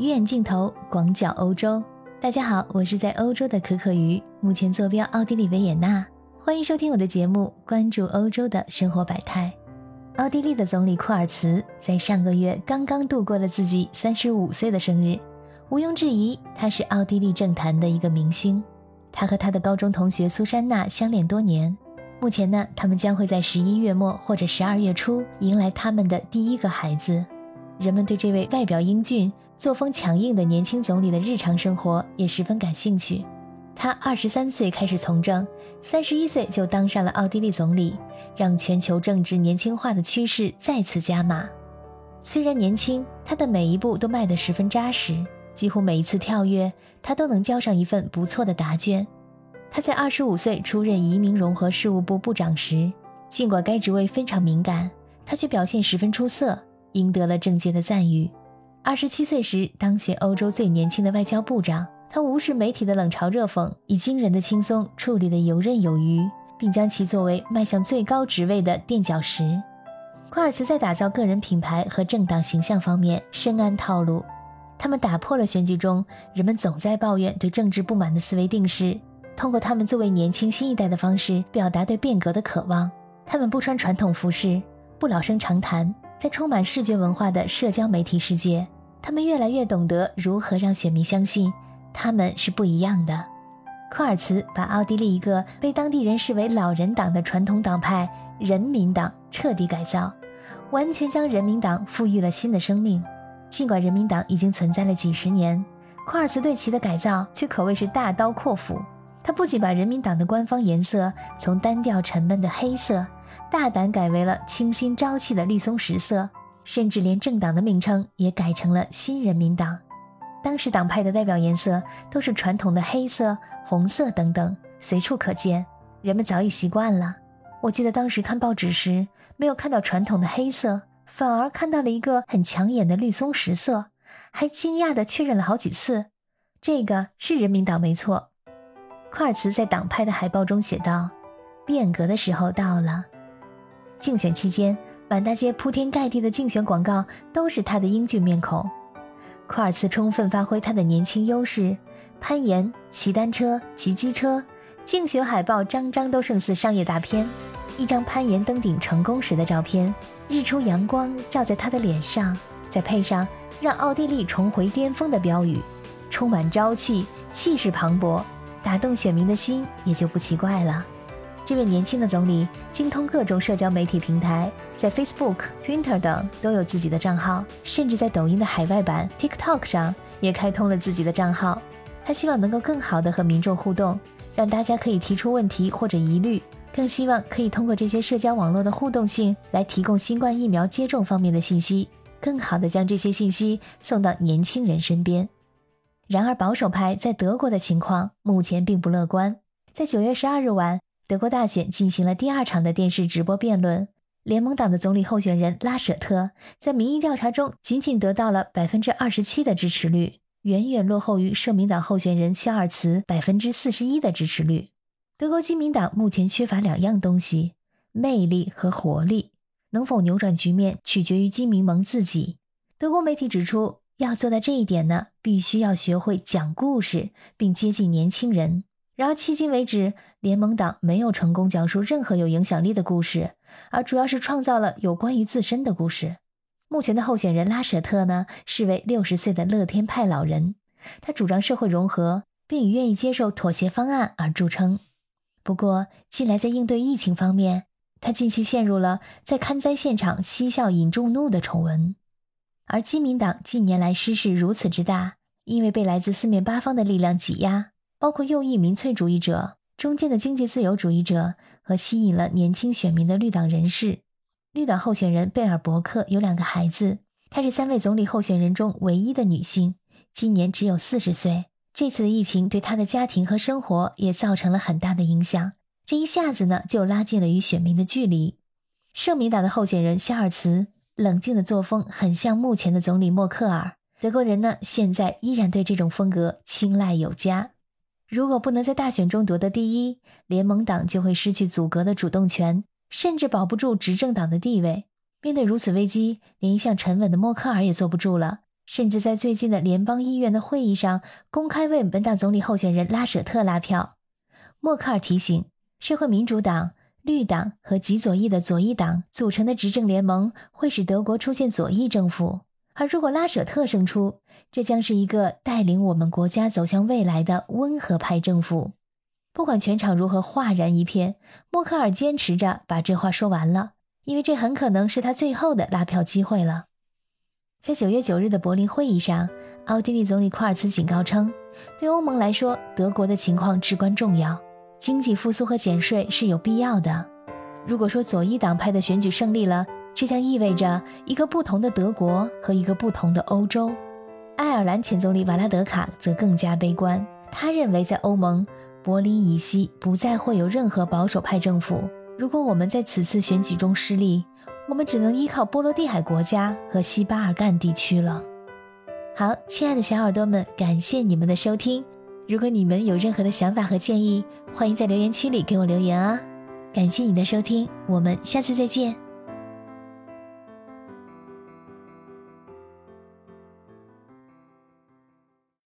鱼眼镜头，广角欧洲。大家好，我是在欧洲的可可鱼，目前坐标奥地利维也纳。欢迎收听我的节目，关注欧洲的生活百态。奥地利的总理库尔茨在上个月刚刚度过了自己三十五岁的生日，毋庸置疑，他是奥地利政坛的一个明星。他和他的高中同学苏珊娜相恋多年。目前呢，他们将会在十一月末或者十二月初迎来他们的第一个孩子。人们对这位外表英俊、作风强硬的年轻总理的日常生活也十分感兴趣。他二十三岁开始从政，三十一岁就当上了奥地利总理，让全球政治年轻化的趋势再次加码。虽然年轻，他的每一步都迈得十分扎实，几乎每一次跳跃，他都能交上一份不错的答卷。他在二十五岁出任移民融合事务部部长时，尽管该职位非常敏感，他却表现十分出色，赢得了政界的赞誉。二十七岁时当选欧洲最年轻的外交部长，他无视媒体的冷嘲热讽，以惊人的轻松处理得游刃有余，并将其作为迈向最高职位的垫脚石。库尔茨在打造个人品牌和政党形象方面深谙套路，他们打破了选举中人们总在抱怨对政治不满的思维定式。通过他们作为年轻新一代的方式表达对变革的渴望。他们不穿传统服饰，不老生常谈，在充满视觉文化的社交媒体世界，他们越来越懂得如何让选民相信他们是不一样的。库尔茨把奥地利一个被当地人视为老人党的传统党派人民党彻底改造，完全将人民党赋予了新的生命。尽管人民党已经存在了几十年，库尔茨对其的改造却可谓是大刀阔斧。他不仅把人民党的官方颜色从单调沉闷的黑色，大胆改为了清新朝气的绿松石色，甚至连政党的名称也改成了新人民党。当时党派的代表颜色都是传统的黑色、红色等等，随处可见，人们早已习惯了。我记得当时看报纸时，没有看到传统的黑色，反而看到了一个很抢眼的绿松石色，还惊讶地确认了好几次，这个是人民党没错。库尔茨在党派的海报中写道：“变革的时候到了。”竞选期间，满大街铺天盖地的竞选广告都是他的英俊面孔。库尔茨充分发挥他的年轻优势，攀岩、骑单车、骑机车，竞选海报张张都胜似商业大片。一张攀岩登顶成功时的照片，日出阳光照在他的脸上，再配上“让奥地利重回巅峰”的标语，充满朝气，气势磅礴。打动选民的心也就不奇怪了。这位年轻的总理精通各种社交媒体平台，在 Facebook、Twitter 等都有自己的账号，甚至在抖音的海外版 TikTok 上也开通了自己的账号。他希望能够更好地和民众互动，让大家可以提出问题或者疑虑，更希望可以通过这些社交网络的互动性来提供新冠疫苗接种方面的信息，更好地将这些信息送到年轻人身边。然而，保守派在德国的情况目前并不乐观。在九月十二日晚，德国大选进行了第二场的电视直播辩论。联盟党的总理候选人拉舍特在民意调查中仅仅得到了百分之二十七的支持率，远远落后于社民党候选人肖尔茨百分之四十一的支持率。德国基民党目前缺乏两样东西：魅力和活力。能否扭转局面，取决于基民盟自己。德国媒体指出。要做到这一点呢，必须要学会讲故事，并接近年轻人。然而，迄今为止，联盟党没有成功讲述任何有影响力的故事，而主要是创造了有关于自身的故事。目前的候选人拉舍特呢，是位六十岁的乐天派老人，他主张社会融合，并以愿意接受妥协方案而著称。不过，近来在应对疫情方面，他近期陷入了在勘灾现场嬉笑引众怒的丑闻。而基民党近年来失势如此之大，因为被来自四面八方的力量挤压，包括右翼民粹主义者、中间的经济自由主义者和吸引了年轻选民的绿党人士。绿党候选人贝尔伯克有两个孩子，她是三位总理候选人中唯一的女性，今年只有四十岁。这次的疫情对她的家庭和生活也造成了很大的影响，这一下子呢就拉近了与选民的距离。圣民党的候选人肖尔茨。冷静的作风很像目前的总理默克尔。德国人呢，现在依然对这种风格青睐有加。如果不能在大选中夺得第一，联盟党就会失去阻隔的主动权，甚至保不住执政党的地位。面对如此危机，连一向沉稳的默克尔也坐不住了，甚至在最近的联邦议院的会议上公开为本党总理候选人拉舍特拉票。默克尔提醒，社会民主党、绿党和极左翼的左翼党组成的执政联盟会使德国出现左翼政府，而如果拉舍特胜出，这将是一个带领我们国家走向未来的温和派政府。不管全场如何哗然一片，默克尔坚持着把这话说完了，因为这很可能是他最后的拉票机会了。在九月九日的柏林会议上，奥地利总理库尔茨警告称，对欧盟来说，德国的情况至关重要，经济复苏和减税是有必要的。如果说左翼党派的选举胜利了，这将意味着一个不同的德国和一个不同的欧洲。爱尔兰前总理瓦拉德卡则更加悲观，他认为在欧盟。柏林以西不再会有任何保守派政府。如果我们在此次选举中失利，我们只能依靠波罗的海国家和西巴尔干地区了。好，亲爱的小耳朵们，感谢你们的收听。如果你们有任何的想法和建议，欢迎在留言区里给我留言啊！感谢你的收听，我们下次再见。